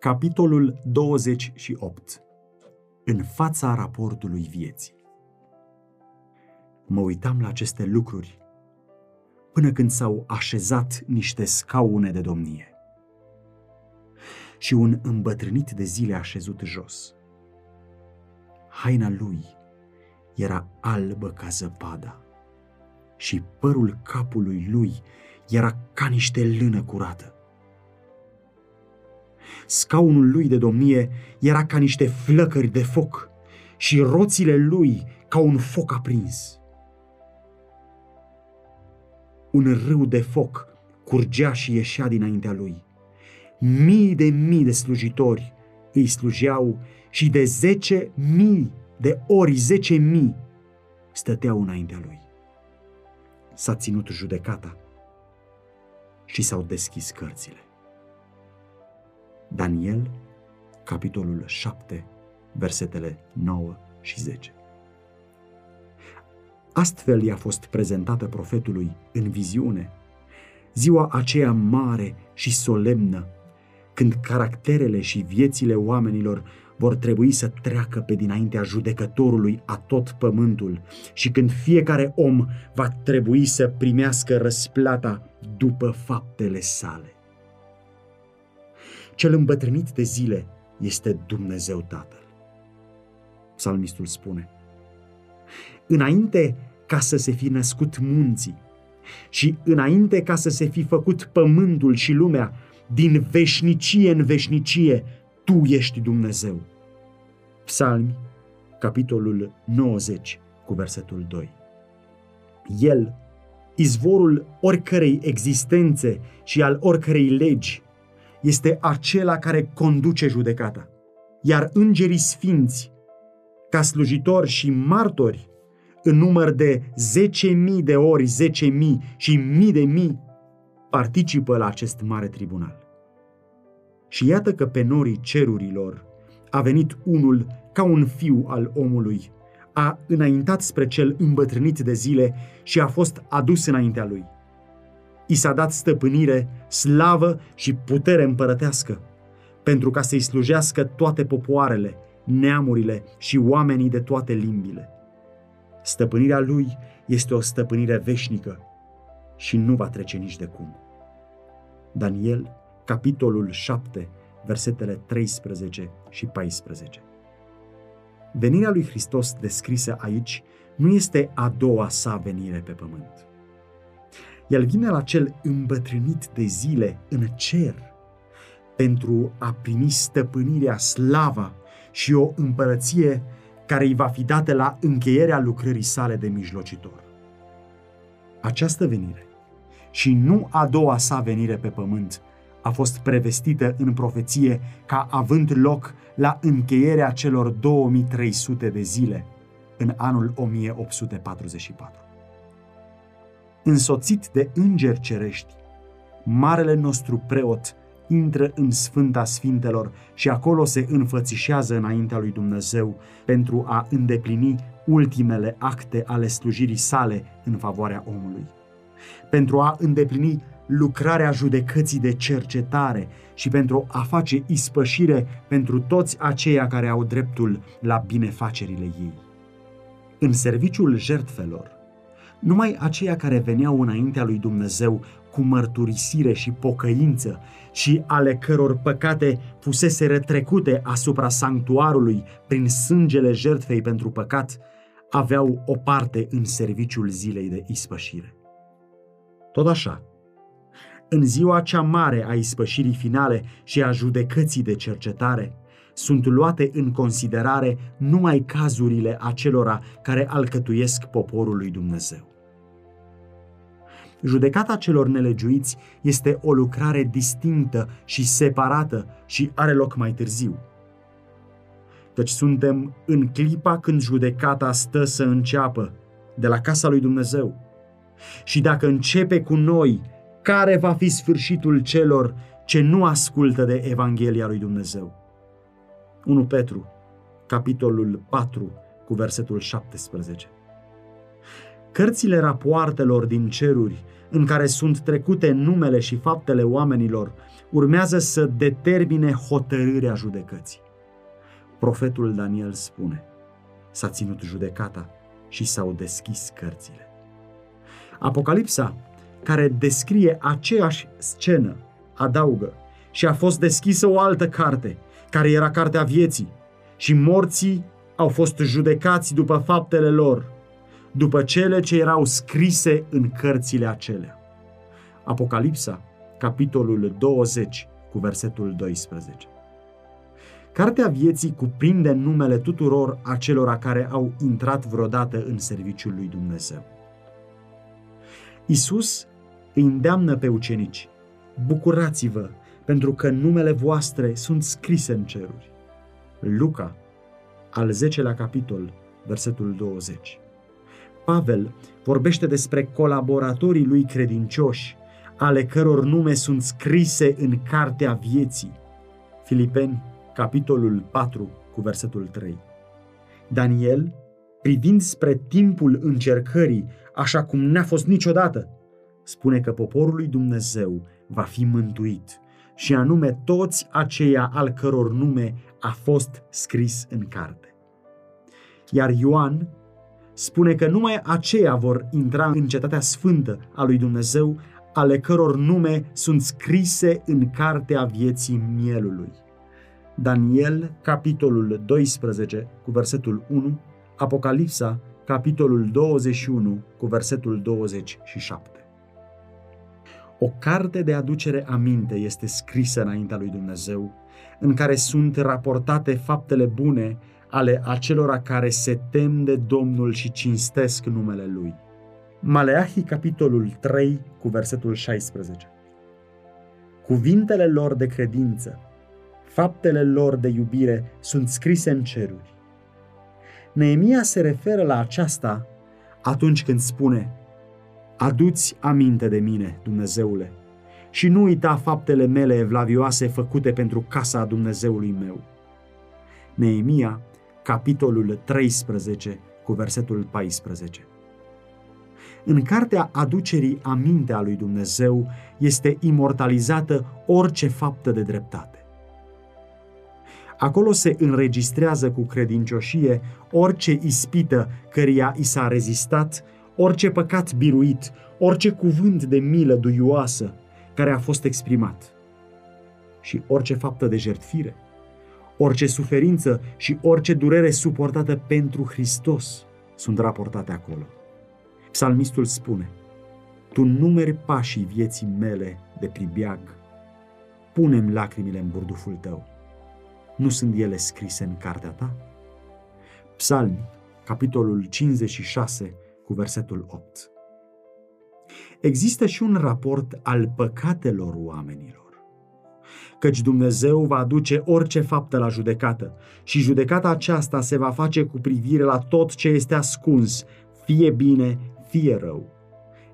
Capitolul 28 În fața raportului vieții Mă uitam la aceste lucruri până când s-au așezat niște scaune de domnie și un îmbătrânit de zile așezut jos. Haina lui era albă ca zăpada și părul capului lui era ca niște lână curată. Scaunul lui de domnie era ca niște flăcări de foc și roțile lui ca un foc aprins. Un râu de foc curgea și ieșea dinaintea lui. Mii de mii de slujitori îi slujeau și de zece mii de ori zece mii stăteau înaintea lui. S-a ținut judecata și s-au deschis cărțile. Daniel, capitolul 7, versetele 9 și 10. Astfel i-a fost prezentată profetului în viziune ziua aceea mare și solemnă, când caracterele și viețile oamenilor vor trebui să treacă pe dinaintea judecătorului a tot pământul și când fiecare om va trebui să primească răsplata după faptele sale. Cel îmbătrânit de zile este Dumnezeu Tatăl. Psalmistul spune, Înainte ca să se fi născut munții și înainte ca să se fi făcut pământul și lumea, din veșnicie în veșnicie, Tu ești Dumnezeu. Psalmi, capitolul 90, cu versetul 2. El, izvorul oricărei existențe și al oricărei legi, este acela care conduce judecata. Iar îngerii sfinți, ca slujitori și martori, în număr de 10.000 de ori 10.000 și mii de mii, participă la acest mare tribunal. Și iată că pe norii cerurilor a venit unul ca un fiu al omului, a înaintat spre cel îmbătrânit de zile și a fost adus înaintea lui – i s-a dat stăpânire, slavă și putere împărătească, pentru ca să-i slujească toate popoarele, neamurile și oamenii de toate limbile. Stăpânirea lui este o stăpânire veșnică și nu va trece nici de cum. Daniel, capitolul 7, versetele 13 și 14. Venirea lui Hristos descrisă aici nu este a doua sa venire pe pământ el vine la cel îmbătrânit de zile în cer pentru a primi stăpânirea, slava și o împărăție care îi va fi dată la încheierea lucrării sale de mijlocitor. Această venire și nu a doua sa venire pe pământ a fost prevestită în profeție ca având loc la încheierea celor 2300 de zile în anul 1844 însoțit de îngeri cerești. Marele nostru preot intră în Sfânta Sfintelor și acolo se înfățișează înaintea lui Dumnezeu pentru a îndeplini ultimele acte ale slujirii sale în favoarea omului. Pentru a îndeplini lucrarea judecății de cercetare și pentru a face ispășire pentru toți aceia care au dreptul la binefacerile ei. În serviciul jertfelor, numai aceia care veneau înaintea lui Dumnezeu cu mărturisire și pocăință și ale căror păcate fusese retrecute asupra sanctuarului prin sângele jertfei pentru păcat, aveau o parte în serviciul zilei de ispășire. Tot așa, în ziua cea mare a ispășirii finale și a judecății de cercetare, sunt luate în considerare numai cazurile acelora care alcătuiesc poporul lui Dumnezeu. Judecata celor nelegiuiți este o lucrare distinctă și separată și are loc mai târziu. Căci suntem în clipa când judecata stă să înceapă de la casa lui Dumnezeu. Și dacă începe cu noi, care va fi sfârșitul celor ce nu ascultă de Evanghelia lui Dumnezeu? 1 Petru, capitolul 4, cu versetul 17. Cărțile rapoartelor din ceruri în care sunt trecute numele și faptele oamenilor, urmează să determine hotărârea judecății. Profetul Daniel spune, s-a ținut judecata și s-au deschis cărțile. Apocalipsa, care descrie aceeași scenă, adaugă, și a fost deschisă o altă carte, care era cartea vieții, și morții au fost judecați după faptele lor, după cele ce erau scrise în cărțile acelea. Apocalipsa, capitolul 20, cu versetul 12. Cartea vieții cuprinde numele tuturor acelora care au intrat vreodată în serviciul lui Dumnezeu. Isus îi îndeamnă pe ucenici, bucurați-vă pentru că numele voastre sunt scrise în ceruri. Luca, al 10-lea capitol, versetul 20. Pavel vorbește despre colaboratorii lui credincioși, ale căror nume sunt scrise în cartea vieții. Filipeni, capitolul 4, cu versetul 3. Daniel, privind spre timpul încercării, așa cum n-a fost niciodată, spune că poporul lui Dumnezeu va fi mântuit și anume toți aceia al căror nume a fost scris în carte. Iar Ioan spune că numai aceia vor intra în cetatea sfântă a lui Dumnezeu, ale căror nume sunt scrise în cartea vieții mielului. Daniel, capitolul 12, cu versetul 1, Apocalipsa, capitolul 21, cu versetul 27. O carte de aducere aminte este scrisă înaintea lui Dumnezeu, în care sunt raportate faptele bune ale acelora care se tem de Domnul și cinstesc numele Lui. Maleahi, capitolul 3, cu versetul 16. Cuvintele lor de credință, faptele lor de iubire sunt scrise în ceruri. Neemia se referă la aceasta atunci când spune Aduți aminte de mine, Dumnezeule, și nu uita faptele mele evlavioase făcute pentru casa Dumnezeului meu. Neemia, capitolul 13, cu versetul 14. În cartea aducerii aminte a lui Dumnezeu este imortalizată orice faptă de dreptate. Acolo se înregistrează cu credincioșie orice ispită căreia i s-a rezistat, orice păcat biruit, orice cuvânt de milă duioasă care a fost exprimat și orice faptă de jertfire, orice suferință și orice durere suportată pentru Hristos sunt raportate acolo. Psalmistul spune, Tu numeri pașii vieții mele de pribeag, punem lacrimile în burduful tău. Nu sunt ele scrise în cartea ta? Psalmi, capitolul 56, cu versetul 8. Există și un raport al păcatelor oamenilor. Căci Dumnezeu va aduce orice faptă la judecată și judecata aceasta se va face cu privire la tot ce este ascuns, fie bine, fie rău.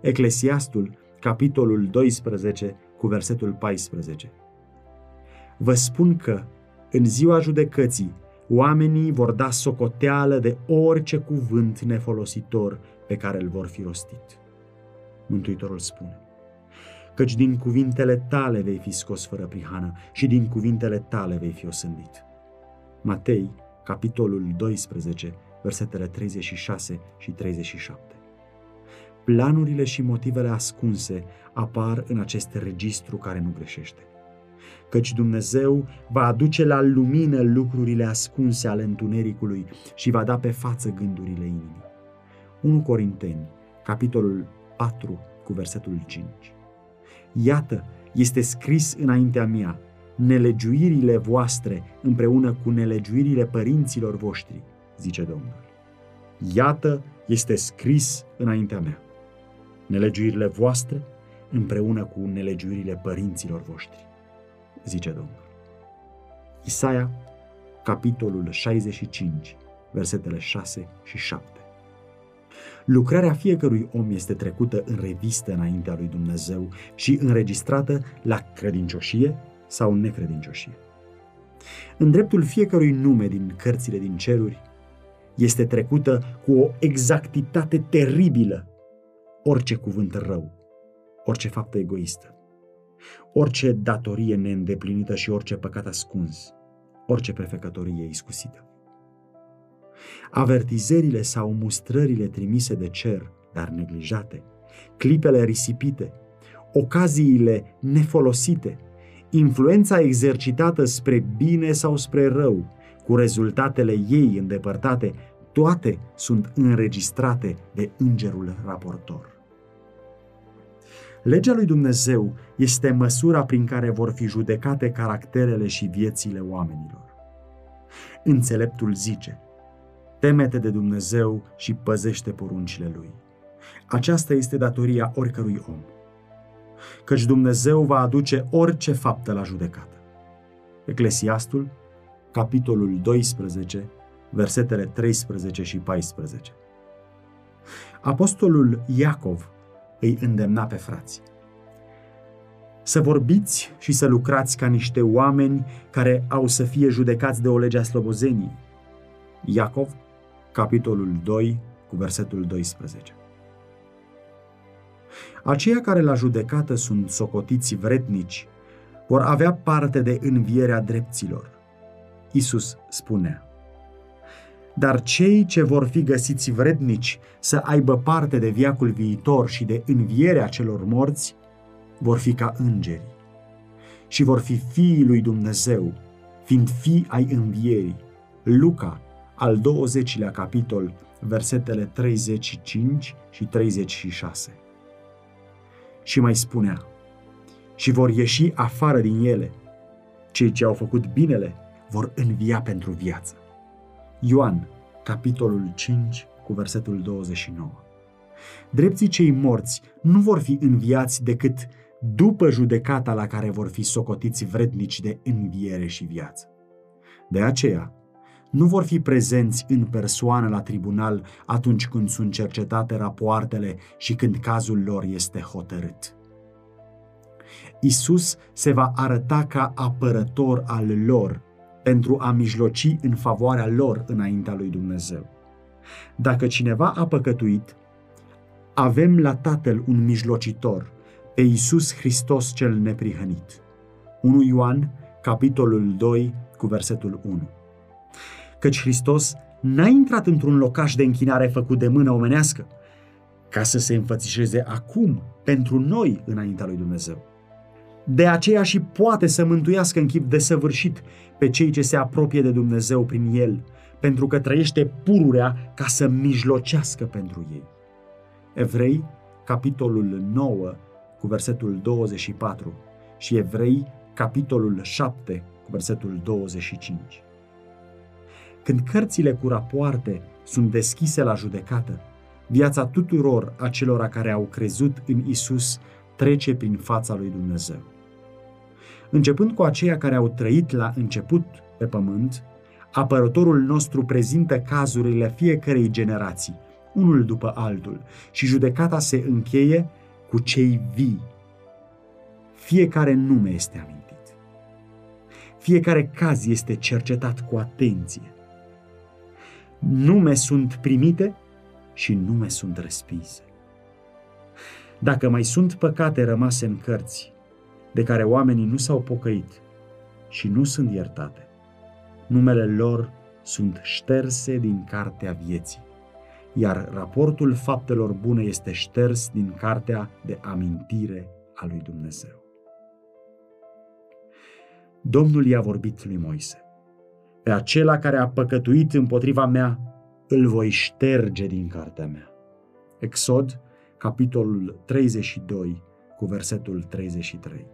Eclesiastul, capitolul 12, cu versetul 14. Vă spun că, în ziua judecății, oamenii vor da socoteală de orice cuvânt nefolositor pe care îl vor fi rostit. Mântuitorul spune, căci din cuvintele tale vei fi scos fără prihană și din cuvintele tale vei fi osândit. Matei, capitolul 12, versetele 36 și 37. Planurile și motivele ascunse apar în acest registru care nu greșește. Căci Dumnezeu va aduce la lumină lucrurile ascunse ale întunericului și va da pe față gândurile inimii. 1 Corinteni, capitolul 4, cu versetul 5. Iată, este scris înaintea mea, nelegiuirile voastre împreună cu nelegiuirile părinților voștri, zice Domnul. Iată, este scris înaintea mea, nelegiuirile voastre împreună cu nelegiuirile părinților voștri, zice Domnul. Isaia, capitolul 65, versetele 6 și 7. Lucrarea fiecărui om este trecută în revistă înaintea lui Dumnezeu și înregistrată la credincioșie sau necredincioșie. În dreptul fiecărui nume din cărțile din ceruri este trecută cu o exactitate teribilă orice cuvânt rău orice faptă egoistă, orice datorie neîndeplinită și orice păcat ascuns, orice prefecătorie iscusită. Avertizările sau mustrările trimise de cer, dar neglijate, clipele risipite, ocaziile nefolosite, influența exercitată spre bine sau spre rău, cu rezultatele ei îndepărtate, toate sunt înregistrate de îngerul raportor. Legea lui Dumnezeu este măsura prin care vor fi judecate caracterele și viețile oamenilor. Înțeleptul zice, temete de Dumnezeu și păzește poruncile Lui. Aceasta este datoria oricărui om. Căci Dumnezeu va aduce orice faptă la judecată. Eclesiastul, capitolul 12, versetele 13 și 14. Apostolul Iacov îi îndemna pe frați. Să vorbiți și să lucrați ca niște oameni care au să fie judecați de o lege a slobozenii. Iacov, capitolul 2, cu versetul 12. Aceia care la judecată sunt socotiți vrednici vor avea parte de învierea dreptilor. Isus spunea, dar cei ce vor fi găsiți vrednici să aibă parte de viacul viitor și de învierea celor morți, vor fi ca îngeri și vor fi fiii lui Dumnezeu, fiind fii ai învierii. Luca, al 20-lea capitol, versetele 35 și 36. Și mai spunea, și vor ieși afară din ele. Cei ce au făcut binele vor învia pentru viață. Ioan, capitolul 5, cu versetul 29. Drepții cei morți nu vor fi înviați decât după judecata la care vor fi socotiți vrednici de înviere și viață. De aceea, nu vor fi prezenți în persoană la tribunal atunci când sunt cercetate rapoartele și când cazul lor este hotărât. Isus se va arăta ca apărător al lor pentru a mijloci în favoarea lor înaintea lui Dumnezeu. Dacă cineva a păcătuit, avem la Tatăl un mijlocitor, pe Iisus Hristos cel neprihănit. 1 Ioan, capitolul 2, cu versetul 1. Căci Hristos n-a intrat într-un locaș de închinare făcut de mână omenească, ca să se înfățișeze acum pentru noi înaintea lui Dumnezeu de aceea și poate să mântuiască în chip desăvârșit pe cei ce se apropie de Dumnezeu prin El, pentru că trăiește pururea ca să mijlocească pentru ei. Evrei, capitolul 9, cu versetul 24 și Evrei, capitolul 7, cu versetul 25. Când cărțile cu rapoarte sunt deschise la judecată, viața tuturor acelora care au crezut în Isus trece prin fața lui Dumnezeu începând cu aceia care au trăit la început pe pământ, apărătorul nostru prezintă cazurile fiecarei generații, unul după altul, și judecata se încheie cu cei vii. Fiecare nume este amintit. Fiecare caz este cercetat cu atenție. Nume sunt primite și nume sunt respinse. Dacă mai sunt păcate rămase în cărți, de care oamenii nu s-au pocăit și nu sunt iertate. Numele lor sunt șterse din cartea vieții, iar raportul faptelor bune este șters din cartea de amintire a lui Dumnezeu. Domnul i-a vorbit lui Moise. Pe acela care a păcătuit împotriva mea, îl voi șterge din cartea mea. Exod, capitolul 32, cu versetul 33.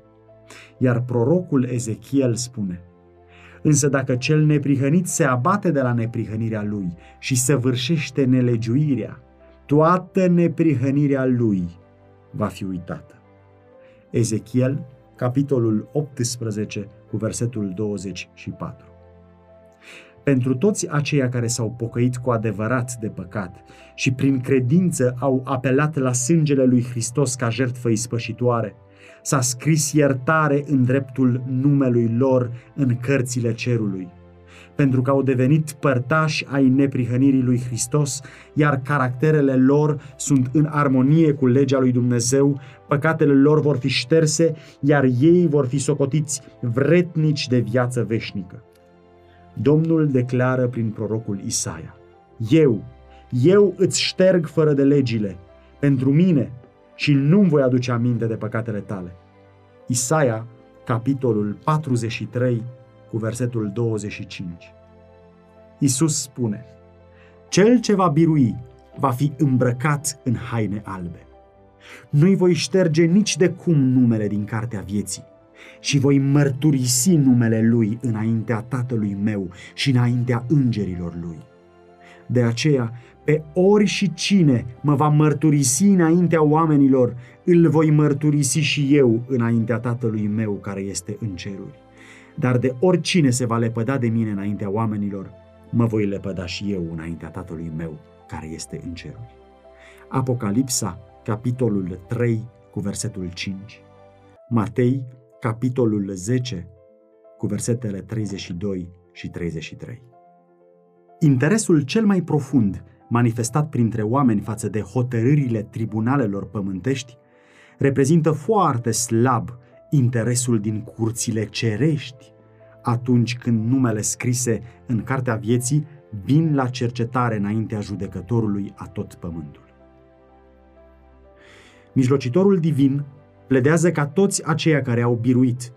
Iar prorocul Ezechiel spune, Însă dacă cel neprihănit se abate de la neprihănirea lui și săvârșește nelegiuirea, toată neprihănirea lui va fi uitată. Ezechiel, capitolul 18, cu versetul 24. Pentru toți aceia care s-au pocăit cu adevărat de păcat și prin credință au apelat la sângele lui Hristos ca jertfă ispășitoare, s-a scris iertare în dreptul numelui lor în cărțile cerului. pentru că au devenit părtași ai neprihănirii lui Hristos, iar caracterele lor sunt în armonie cu legea lui Dumnezeu, păcatele lor vor fi șterse, iar ei vor fi socotiți vretnici de viață veșnică. Domnul declară prin prorocul Isaia, Eu, eu îți șterg fără de legile, pentru mine, și nu-mi voi aduce aminte de păcatele tale. Isaia, capitolul 43, cu versetul 25. Isus spune, Cel ce va birui va fi îmbrăcat în haine albe. Nu-i voi șterge nici de cum numele din cartea vieții și voi mărturisi numele Lui înaintea Tatălui meu și înaintea îngerilor Lui. De aceea, pe ori și cine mă va mărturisi înaintea oamenilor, îl voi mărturisi și eu înaintea Tatălui meu care este în ceruri. Dar de oricine se va lepăda de mine înaintea oamenilor, mă voi lepăda și eu înaintea Tatălui meu care este în ceruri. Apocalipsa, capitolul 3, cu versetul 5. Matei, capitolul 10, cu versetele 32 și 33. Interesul cel mai profund manifestat printre oameni față de hotărârile tribunalelor pământești reprezintă foarte slab interesul din curțile cerești atunci când numele scrise în Cartea Vieții vin la cercetare înaintea judecătorului a tot pământul. Mijlocitorul divin pledează ca toți aceia care au biruit,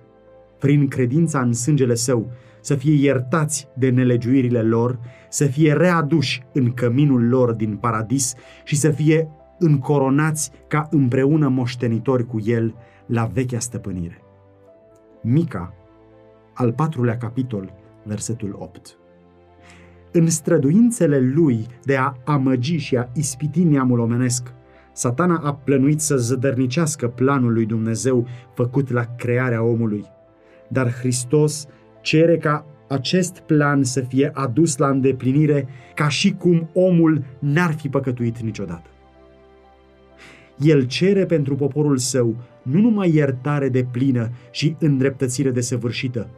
prin credința în sângele său, să fie iertați de nelegiuirile lor, să fie readuși în căminul lor din paradis și să fie încoronați ca împreună moștenitori cu el la vechea stăpânire. Mica, al patrulea capitol, versetul 8. În străduințele lui de a amăgi și a ispiti neamul omenesc, satana a plănuit să zădărnicească planul lui Dumnezeu făcut la crearea omului. Dar Hristos cere ca acest plan să fie adus la îndeplinire ca și cum omul n-ar fi păcătuit niciodată. El cere pentru poporul său nu numai iertare de plină și îndreptățire de săvârșită,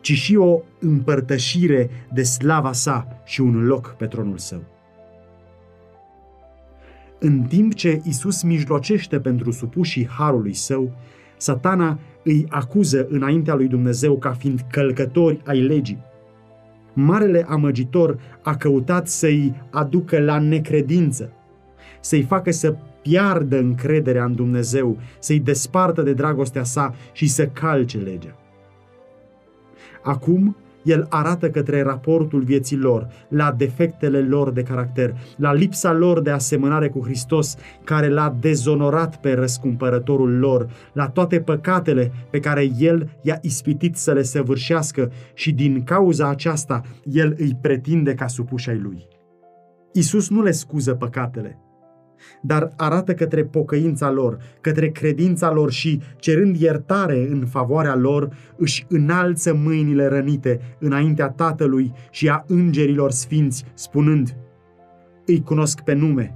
ci și o împărtășire de slava sa și un loc pe tronul său. În timp ce Isus mijlocește pentru supușii harului său, satana îi acuză înaintea lui Dumnezeu ca fiind călcători ai legii. Marele amăgitor a căutat să-i aducă la necredință, să-i facă să piardă încrederea în Dumnezeu, să-i despartă de dragostea sa și să calce legea. Acum, el arată către raportul vieții lor, la defectele lor de caracter, la lipsa lor de asemănare cu Hristos, care l-a dezonorat pe răscumpărătorul lor, la toate păcatele pe care el i-a ispitit să le săvârșească și din cauza aceasta el îi pretinde ca supuși ai lui. Isus nu le scuză păcatele, dar arată către pocăința lor, către credința lor și, cerând iertare în favoarea lor, își înalță mâinile rănite înaintea Tatălui și a îngerilor sfinți, spunând, Îi cunosc pe nume,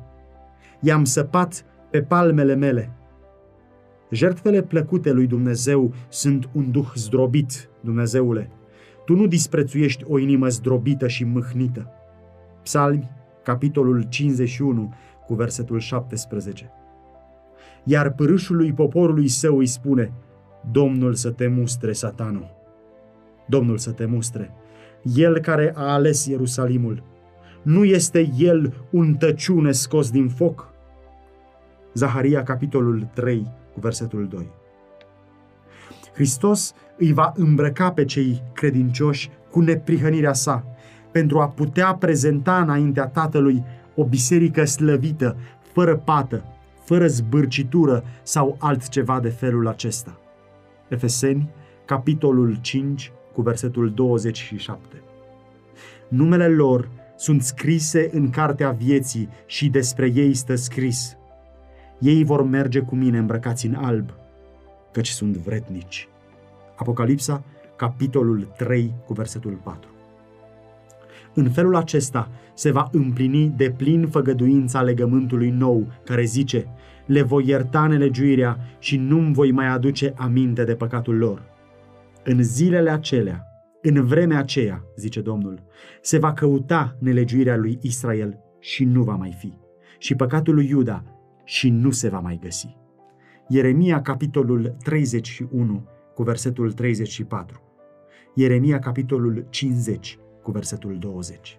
i-am săpat pe palmele mele. Jertfele plăcute lui Dumnezeu sunt un duh zdrobit, Dumnezeule. Tu nu disprețuiești o inimă zdrobită și mâhnită. Psalmi, capitolul 51, cu versetul 17. Iar pârâșului poporului său îi spune, Domnul să te mustre, satanul. Domnul să te mustre. El care a ales Ierusalimul. Nu este el un tăciune scos din foc? Zaharia, capitolul 3, cu versetul 2. Hristos îi va îmbrăca pe cei credincioși cu neprihănirea sa, pentru a putea prezenta înaintea Tatălui o biserică slăvită, fără pată, fără zbârcitură sau altceva de felul acesta. Efeseni, capitolul 5, cu versetul 27. Numele lor sunt scrise în cartea vieții și despre ei stă scris. Ei vor merge cu mine îmbrăcați în alb, căci sunt vretnici. Apocalipsa, capitolul 3, cu versetul 4. În felul acesta se va împlini de plin făgăduința legământului nou, care zice, le voi ierta nelegiuirea și nu-mi voi mai aduce aminte de păcatul lor. În zilele acelea, În vremea aceea, zice Domnul, se va căuta nelegiuirea lui Israel și nu va mai fi, și păcatul lui Iuda și nu se va mai găsi. Ieremia, capitolul 31, cu versetul 34. Ieremia, capitolul 50, cu versetul 20.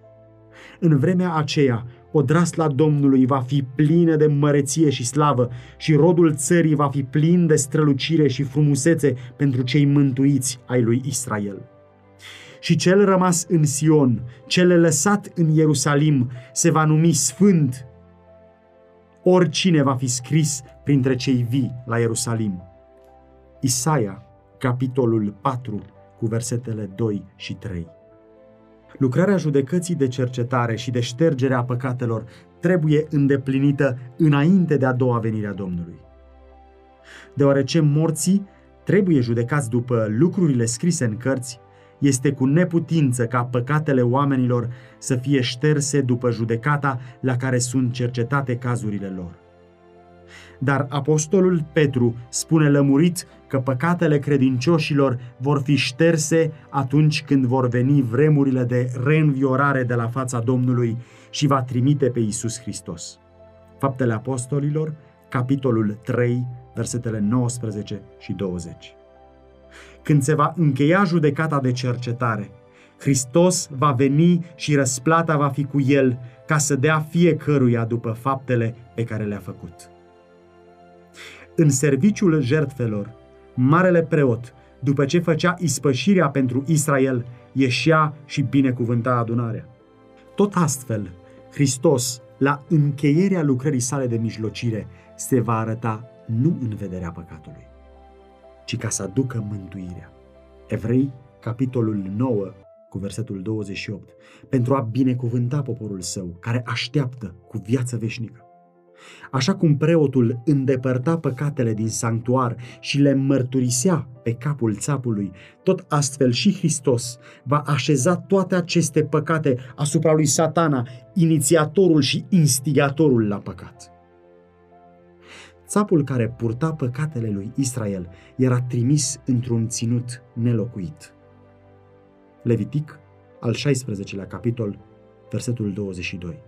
În vremea aceea, odrasla Domnului va fi plină de măreție și slavă și rodul țării va fi plin de strălucire și frumusețe pentru cei mântuiți ai lui Israel. Și cel rămas în Sion, cel lăsat în Ierusalim, se va numi sfânt. Oricine va fi scris printre cei vii la Ierusalim. Isaia, capitolul 4, cu versetele 2 și 3. Lucrarea judecății de cercetare și de ștergere a păcatelor trebuie îndeplinită înainte de a doua venire a Domnului. Deoarece morții trebuie judecați după lucrurile scrise în cărți, este cu neputință ca păcatele oamenilor să fie șterse după judecata la care sunt cercetate cazurile lor. Dar apostolul Petru spune lămurit că păcatele credincioșilor vor fi șterse atunci când vor veni vremurile de reînviorare de la fața Domnului și va trimite pe Isus Hristos. Faptele Apostolilor, capitolul 3, versetele 19 și 20. Când se va încheia judecata de cercetare, Hristos va veni și răsplata va fi cu el ca să dea fiecăruia după faptele pe care le-a făcut. În serviciul jertfelor, marele preot, după ce făcea ispășirea pentru Israel, ieșea și binecuvânta adunarea. Tot astfel, Hristos, la încheierea lucrării sale de mijlocire, se va arăta nu în vederea păcatului, ci ca să aducă mântuirea. Evrei, capitolul 9, cu versetul 28, pentru a binecuvânta poporul său, care așteaptă cu viață veșnică. Așa cum preotul îndepărta păcatele din sanctuar și le mărturisea pe capul țapului, tot astfel și Hristos va așeza toate aceste păcate asupra lui satana, inițiatorul și instigatorul la păcat. Țapul care purta păcatele lui Israel era trimis într-un ținut nelocuit. Levitic, al 16-lea capitol, versetul 22.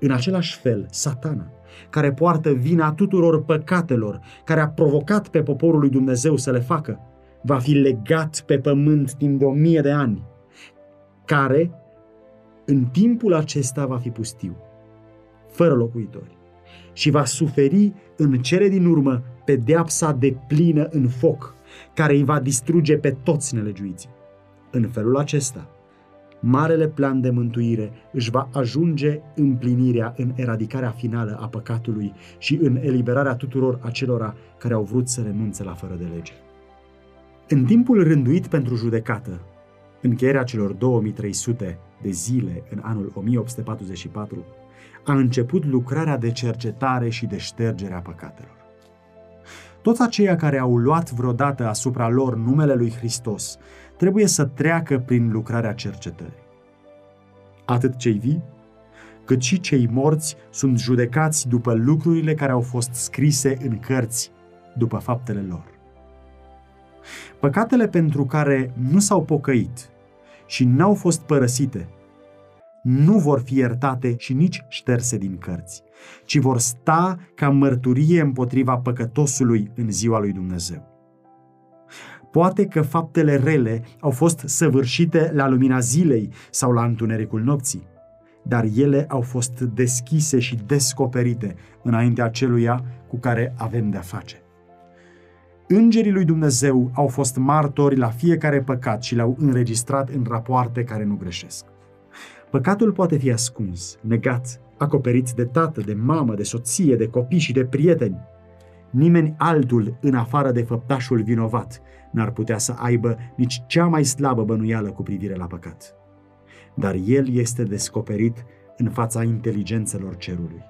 În același fel, satana, care poartă vina tuturor păcatelor, care a provocat pe poporul lui Dumnezeu să le facă, va fi legat pe pământ timp de o mie de ani, care în timpul acesta va fi pustiu, fără locuitori, și va suferi în cele din urmă pedeapsa de plină în foc, care îi va distruge pe toți nelegiuiții. În felul acesta, marele plan de mântuire își va ajunge împlinirea în eradicarea finală a păcatului și în eliberarea tuturor acelora care au vrut să renunțe la fără de lege. În timpul rânduit pentru judecată, încheierea celor 2300 de zile în anul 1844, a început lucrarea de cercetare și de ștergere a păcatelor. Toți aceia care au luat vreodată asupra lor numele lui Hristos trebuie să treacă prin lucrarea cercetării. Atât cei vii, cât și cei morți sunt judecați după lucrurile care au fost scrise în cărți, după faptele lor. Păcatele pentru care nu s-au pocăit și n-au fost părăsite nu vor fi iertate și nici șterse din cărți, ci vor sta ca mărturie împotriva păcătosului în ziua lui Dumnezeu. Poate că faptele rele au fost săvârșite la lumina zilei sau la întunericul nopții, dar ele au fost deschise și descoperite înaintea aceluia cu care avem de-a face. Îngerii lui Dumnezeu au fost martori la fiecare păcat și le-au înregistrat în rapoarte care nu greșesc. Păcatul poate fi ascuns, negat, acoperit de tată, de mamă, de soție, de copii și de prieteni. Nimeni altul, în afară de făptașul vinovat, n-ar putea să aibă nici cea mai slabă bănuială cu privire la păcat. Dar el este descoperit în fața inteligențelor cerului.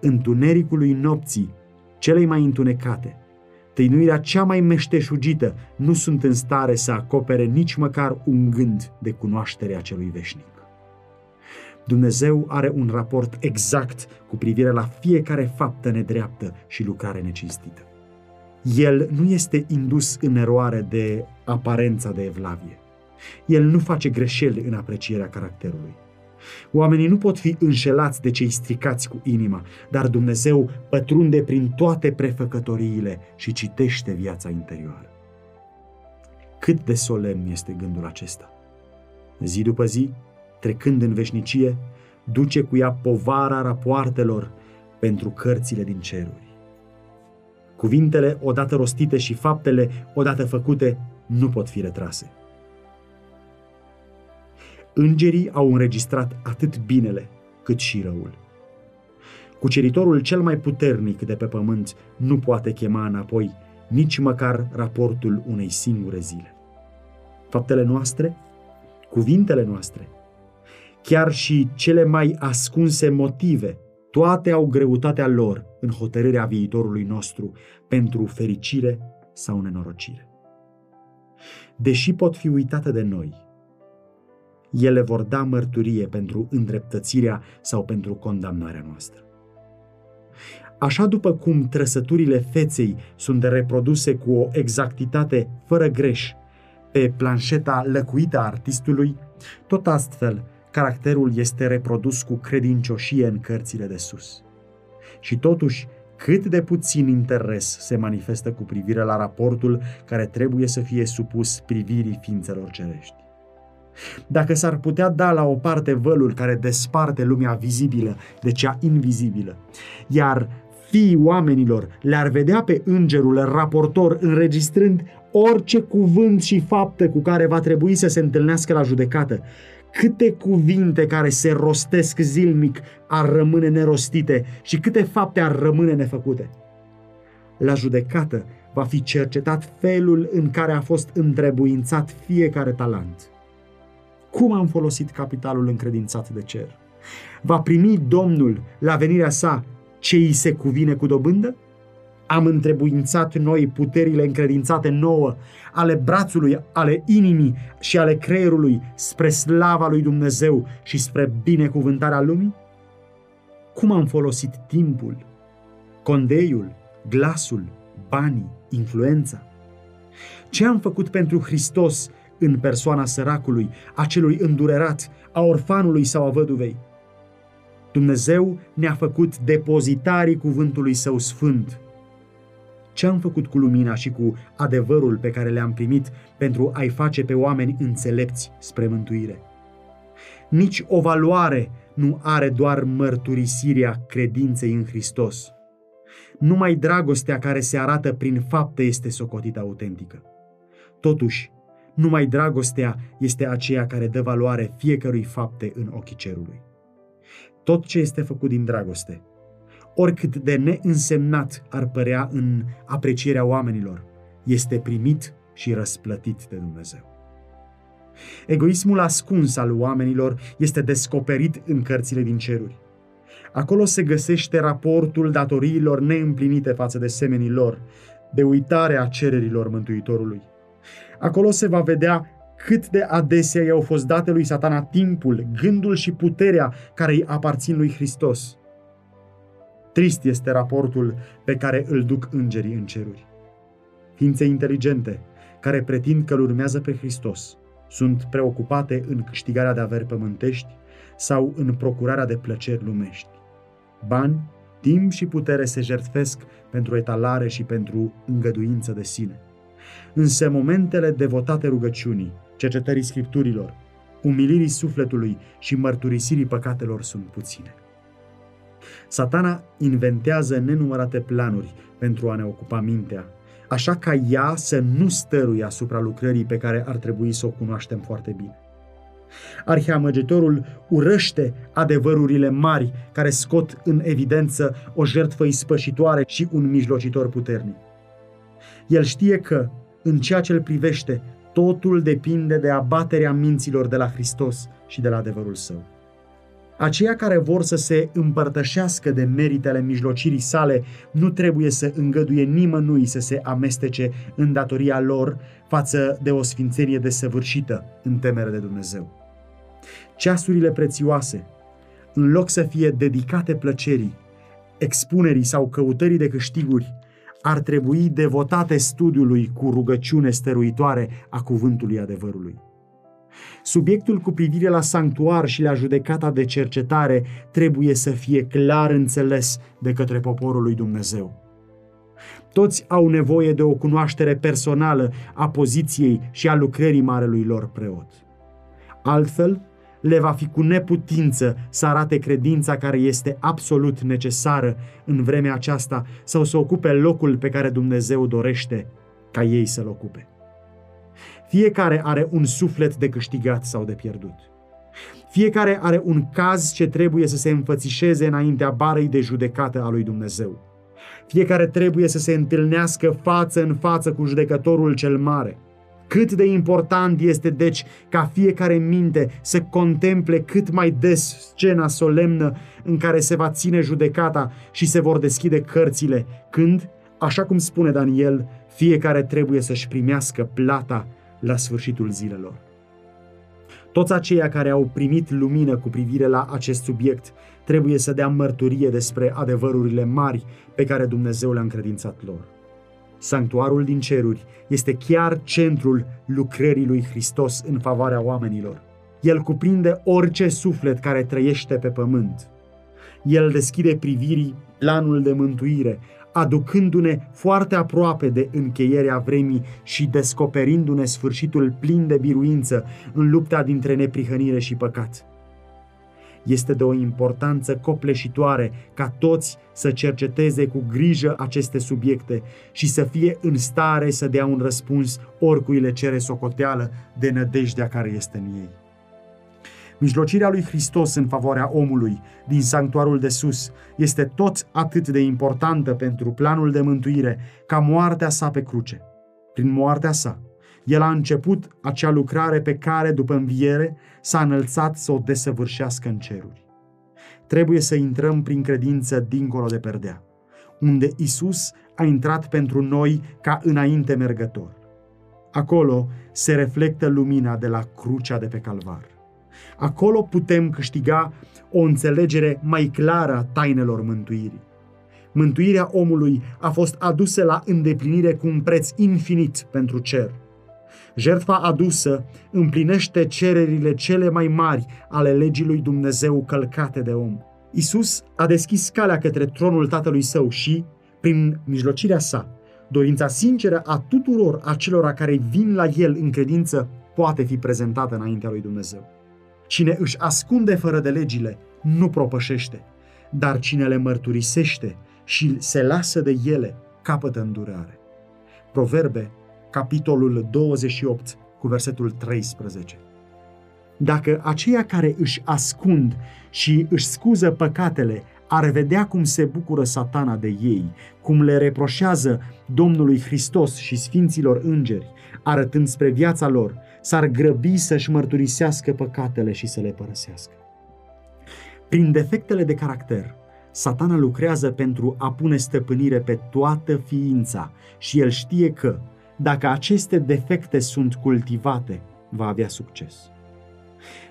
Întunericului nopții, celei mai întunecate, tăinuirea cea mai meșteșugită nu sunt în stare să acopere nici măcar un gând de cunoaștere a celui veșnic. Dumnezeu are un raport exact cu privire la fiecare faptă nedreaptă și lucrare necinstită. El nu este indus în eroare de aparența de evlavie. El nu face greșeli în aprecierea caracterului. Oamenii nu pot fi înșelați de cei stricați cu inima, dar Dumnezeu pătrunde prin toate prefăcătoriile și citește viața interioară. Cât de solemn este gândul acesta! Zi după zi, trecând în veșnicie, duce cu ea povara rapoartelor pentru cărțile din ceruri. Cuvintele, odată rostite și faptele, odată făcute, nu pot fi retrase. Îngerii au înregistrat atât binele cât și răul. Cuceritorul cel mai puternic de pe pământ nu poate chema înapoi nici măcar raportul unei singure zile. Faptele noastre, cuvintele noastre, chiar și cele mai ascunse motive, toate au greutatea lor în hotărârea viitorului nostru pentru fericire sau nenorocire. Deși pot fi uitate de noi, ele vor da mărturie pentru îndreptățirea sau pentru condamnarea noastră. Așa după cum trăsăturile feței sunt reproduse cu o exactitate fără greș pe planșeta lăcuită a artistului, tot astfel caracterul este reprodus cu credincioșie în cărțile de sus. Și totuși, cât de puțin interes se manifestă cu privire la raportul care trebuie să fie supus privirii ființelor cerești. Dacă s-ar putea da la o parte vălul care desparte lumea vizibilă de cea invizibilă, iar fiii oamenilor le-ar vedea pe îngerul raportor înregistrând orice cuvânt și faptă cu care va trebui să se întâlnească la judecată, câte cuvinte care se rostesc zilnic ar rămâne nerostite și câte fapte ar rămâne nefăcute. La judecată va fi cercetat felul în care a fost întrebuințat fiecare talent. Cum am folosit capitalul încredințat de cer? Va primi Domnul la venirea sa ce îi se cuvine cu dobândă? Am întrebuințat noi puterile încredințate nouă ale brațului, ale inimii și ale creierului spre slava lui Dumnezeu și spre binecuvântarea lumii? Cum am folosit timpul, condeiul, glasul, banii, influența? Ce am făcut pentru Hristos în persoana săracului, a celui îndurerat, a orfanului sau a văduvei? Dumnezeu ne-a făcut depozitarii cuvântului său sfânt – ce am făcut cu lumina și cu adevărul pe care le-am primit pentru a-i face pe oameni înțelepți spre mântuire. Nici o valoare nu are doar mărturisirea credinței în Hristos. Numai dragostea care se arată prin fapte este socotită autentică. Totuși, numai dragostea este aceea care dă valoare fiecărui fapte în ochii cerului. Tot ce este făcut din dragoste oricât de neînsemnat ar părea în aprecierea oamenilor, este primit și răsplătit de Dumnezeu. Egoismul ascuns al oamenilor este descoperit în cărțile din ceruri. Acolo se găsește raportul datoriilor neîmplinite față de semenii lor, de uitare a cererilor Mântuitorului. Acolo se va vedea cât de adesea i-au fost date lui satana timpul, gândul și puterea care îi aparțin lui Hristos. Trist este raportul pe care îl duc îngerii în ceruri. Ființe inteligente, care pretind că îl urmează pe Hristos, sunt preocupate în câștigarea de averi pământești sau în procurarea de plăceri lumești. Bani, timp și putere se jertfesc pentru etalare și pentru îngăduință de sine. Însă momentele devotate rugăciunii, cercetării scripturilor, umilirii sufletului și mărturisirii păcatelor sunt puține. Satana inventează nenumărate planuri pentru a ne ocupa mintea, așa ca ea să nu stăruie asupra lucrării pe care ar trebui să o cunoaștem foarte bine. Arheamăgitorul urăște adevărurile mari care scot în evidență o jertfă ispășitoare și un mijlocitor puternic. El știe că, în ceea ce îl privește, totul depinde de abaterea minților de la Hristos și de la adevărul său. Aceia care vor să se împărtășească de meritele mijlocirii sale nu trebuie să îngăduie nimănui să se amestece în datoria lor față de o sfințenie desăvârșită în temere de Dumnezeu. Ceasurile prețioase, în loc să fie dedicate plăcerii, expunerii sau căutării de câștiguri, ar trebui devotate studiului cu rugăciune stăruitoare a cuvântului adevărului. Subiectul cu privire la sanctuar și la judecata de cercetare trebuie să fie clar înțeles de către poporul lui Dumnezeu. Toți au nevoie de o cunoaștere personală a poziției și a lucrării marelui lor preot. Altfel, le va fi cu neputință să arate credința care este absolut necesară în vremea aceasta sau să ocupe locul pe care Dumnezeu dorește ca ei să-l ocupe. Fiecare are un suflet de câștigat sau de pierdut. Fiecare are un caz ce trebuie să se înfățișeze înaintea barei de judecată a lui Dumnezeu. Fiecare trebuie să se întâlnească față în față cu judecătorul cel mare. Cât de important este deci ca fiecare minte să contemple cât mai des scena solemnă în care se va ține judecata și se vor deschide cărțile, când, așa cum spune Daniel, fiecare trebuie să-și primească plata la sfârșitul zilelor. Toți aceia care au primit lumină cu privire la acest subiect trebuie să dea mărturie despre adevărurile mari pe care Dumnezeu le-a încredințat lor. Sanctuarul din ceruri este chiar centrul lucrării lui Hristos în favoarea oamenilor. El cuprinde orice suflet care trăiește pe pământ. El deschide privirii planul de mântuire, aducându-ne foarte aproape de încheierea vremii și descoperindu-ne sfârșitul plin de biruință în lupta dintre neprihănire și păcat. Este de o importanță copleșitoare ca toți să cerceteze cu grijă aceste subiecte și să fie în stare să dea un răspuns oricui le cere socoteală de nădejdea care este în ei. Mijlocirea lui Hristos în favoarea omului din sanctuarul de sus este tot atât de importantă pentru planul de mântuire ca moartea sa pe cruce. Prin moartea sa, el a început acea lucrare pe care, după înviere, s-a înălțat să o desăvârșească în ceruri. Trebuie să intrăm prin credință dincolo de perdea, unde Isus a intrat pentru noi ca înainte mergător. Acolo se reflectă lumina de la crucea de pe calvar. Acolo putem câștiga o înțelegere mai clară a tainelor mântuirii. Mântuirea omului a fost adusă la îndeplinire cu un preț infinit pentru cer – Jertfa adusă împlinește cererile cele mai mari ale legii lui Dumnezeu călcate de om. Isus a deschis calea către tronul Tatălui Său și, prin mijlocirea sa, dorința sinceră a tuturor acelora care vin la El în credință poate fi prezentată înaintea lui Dumnezeu. Cine își ascunde fără de legile, nu propășește, dar cine le mărturisește și se lasă de ele, capătă îndurare. Proverbe capitolul 28, cu versetul 13. Dacă aceia care își ascund și își scuză păcatele ar vedea cum se bucură satana de ei, cum le reproșează Domnului Hristos și Sfinților Îngeri, arătând spre viața lor, s-ar grăbi să-și mărturisească păcatele și să le părăsească. Prin defectele de caracter, satana lucrează pentru a pune stăpânire pe toată ființa și el știe că, dacă aceste defecte sunt cultivate, va avea succes.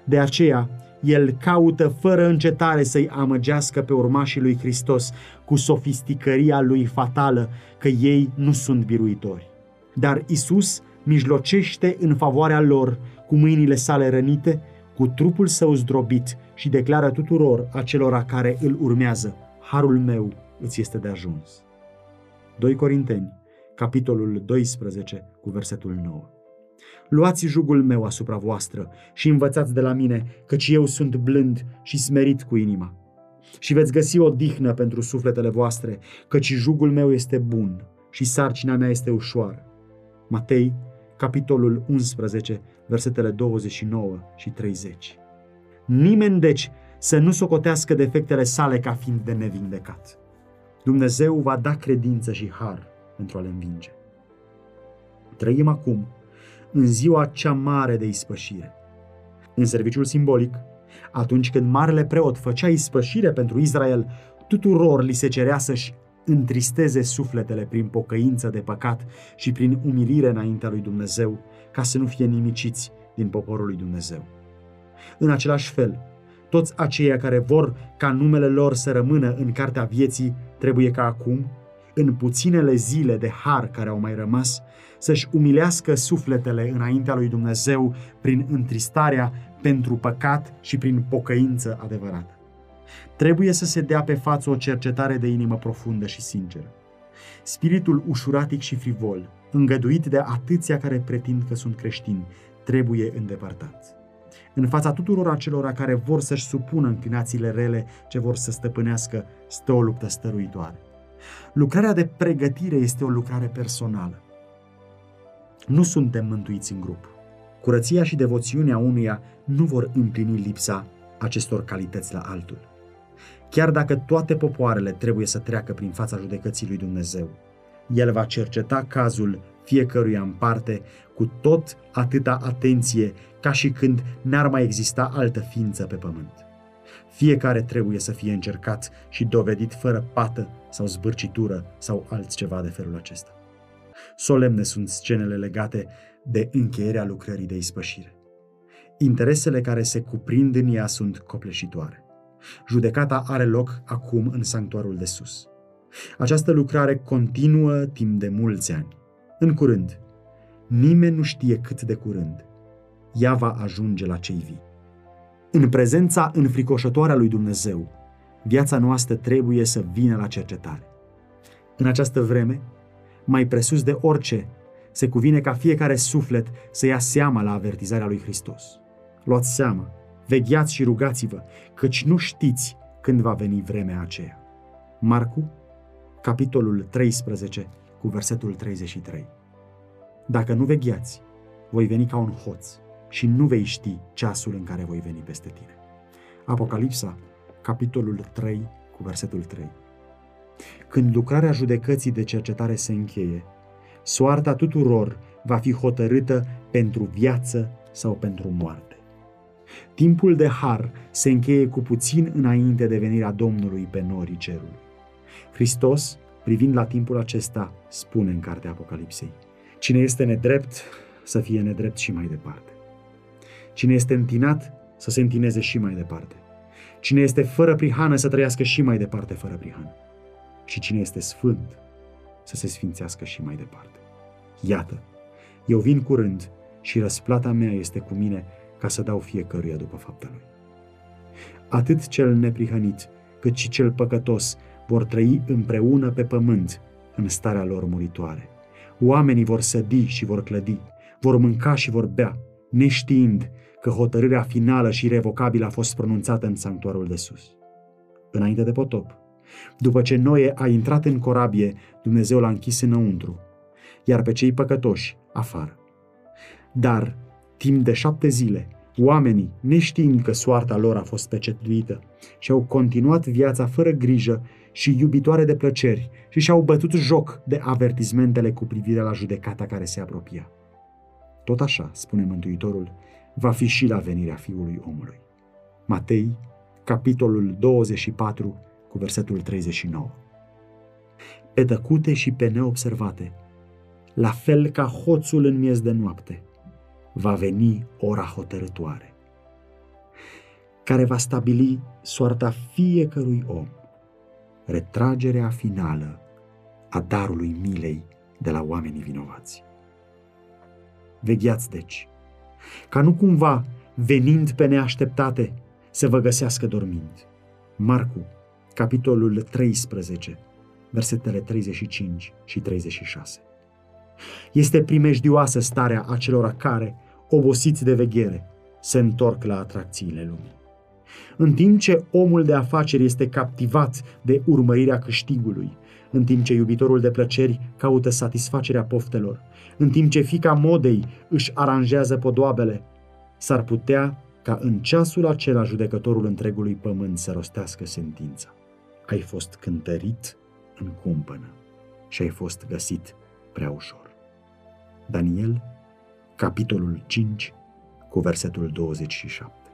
De aceea, el caută fără încetare să-i amăgească pe urmașii lui Hristos cu sofisticăria lui fatală că ei nu sunt biruitori. Dar Isus mijlocește în favoarea lor cu mâinile sale rănite, cu trupul său zdrobit și declară tuturor acelora care îl urmează, Harul meu îți este de ajuns. 2 Corinteni capitolul 12, cu versetul 9. Luați jugul meu asupra voastră și învățați de la mine, căci eu sunt blând și smerit cu inima. Și veți găsi o dihnă pentru sufletele voastre, căci jugul meu este bun și sarcina mea este ușoară. Matei, capitolul 11, versetele 29 și 30. Nimeni, deci, să nu socotească defectele sale ca fiind de nevindecat. Dumnezeu va da credință și har pentru a le învinge. Trăim acum în ziua cea mare de ispășire. În serviciul simbolic, atunci când marele preot făcea ispășire pentru Israel, tuturor li se cerea să-și întristeze sufletele prin pocăință de păcat și prin umilire înaintea lui Dumnezeu, ca să nu fie nimiciți din poporul lui Dumnezeu. În același fel, toți aceia care vor ca numele lor să rămână în cartea vieții, trebuie ca acum în puținele zile de har care au mai rămas, să-și umilească sufletele înaintea lui Dumnezeu prin întristarea pentru păcat și prin pocăință adevărată. Trebuie să se dea pe față o cercetare de inimă profundă și sinceră. Spiritul ușuratic și frivol, îngăduit de atâția care pretind că sunt creștini, trebuie îndepărtat. În fața tuturor acelora care vor să-și supună înclinațiile rele ce vor să stăpânească, stă o luptă stăruitoare. Lucrarea de pregătire este o lucrare personală. Nu suntem mântuiți în grup. Curăția și devoțiunea unuia nu vor împlini lipsa acestor calități la altul. Chiar dacă toate popoarele trebuie să treacă prin fața judecății lui Dumnezeu, el va cerceta cazul fiecăruia în parte cu tot atâta atenție ca și când n-ar mai exista altă ființă pe pământ. Fiecare trebuie să fie încercat și dovedit fără pată sau zbârcitură sau altceva de felul acesta. Solemne sunt scenele legate de încheierea lucrării de ispășire. Interesele care se cuprind în ea sunt copleșitoare. Judecata are loc acum în sanctuarul de sus. Această lucrare continuă timp de mulți ani. În curând, nimeni nu știe cât de curând, ea va ajunge la cei vii. În prezența înfricoșătoare a lui Dumnezeu, viața noastră trebuie să vină la cercetare. În această vreme, mai presus de orice, se cuvine ca fiecare suflet să ia seama la avertizarea lui Hristos. Luați seama, vegheați și rugați-vă, căci nu știți când va veni vremea aceea. Marcu, capitolul 13, cu versetul 33. Dacă nu vegheați, voi veni ca un hoț și nu vei ști ceasul în care voi veni peste tine. Apocalipsa, capitolul 3, cu versetul 3. Când lucrarea judecății de cercetare se încheie, soarta tuturor va fi hotărâtă pentru viață sau pentru moarte. Timpul de har se încheie cu puțin înainte de venirea Domnului pe norii cerului. Hristos, privind la timpul acesta, spune în cartea Apocalipsei, Cine este nedrept, să fie nedrept și mai departe. Cine este întinat, să se întineze și mai departe. Cine este fără prihană, să trăiască și mai departe fără prihană. Și cine este sfânt, să se sfințească și mai departe. Iată, eu vin curând și răsplata mea este cu mine ca să dau fiecăruia după fapta lui. Atât cel neprihănit, cât și cel păcătos vor trăi împreună pe pământ în starea lor muritoare. Oamenii vor sădi și vor clădi, vor mânca și vor bea, neștiind că hotărârea finală și revocabilă a fost pronunțată în sanctuarul de sus. Înainte de potop, după ce Noe a intrat în corabie, Dumnezeu l-a închis înăuntru, iar pe cei păcătoși afară. Dar, timp de șapte zile, oamenii, neștiind că soarta lor a fost pecetuită, și-au continuat viața fără grijă și iubitoare de plăceri și și-au bătut joc de avertizmentele cu privire la judecata care se apropia. Tot așa, spune Mântuitorul, va fi și la venirea Fiului omului. Matei, capitolul 24, cu versetul 39. Pe tăcute și pe neobservate, la fel ca hoțul în miez de noapte, va veni ora hotărătoare, care va stabili soarta fiecărui om retragerea finală a darului milei de la oamenii vinovați. Vegheați deci, ca nu cumva, venind pe neașteptate, să vă găsească dormind. Marcu, capitolul 13, versetele 35 și 36. Este primejdioasă starea acelora care, obosiți de veghere, se întorc la atracțiile lumii. În timp ce omul de afaceri este captivat de urmărirea câștigului, în timp ce iubitorul de plăceri caută satisfacerea poftelor, în timp ce fica modei își aranjează podoabele, s-ar putea ca în ceasul acela judecătorul întregului pământ să rostească sentința. Ai fost cântărit în cumpănă și ai fost găsit prea ușor. Daniel, capitolul 5, cu versetul 27.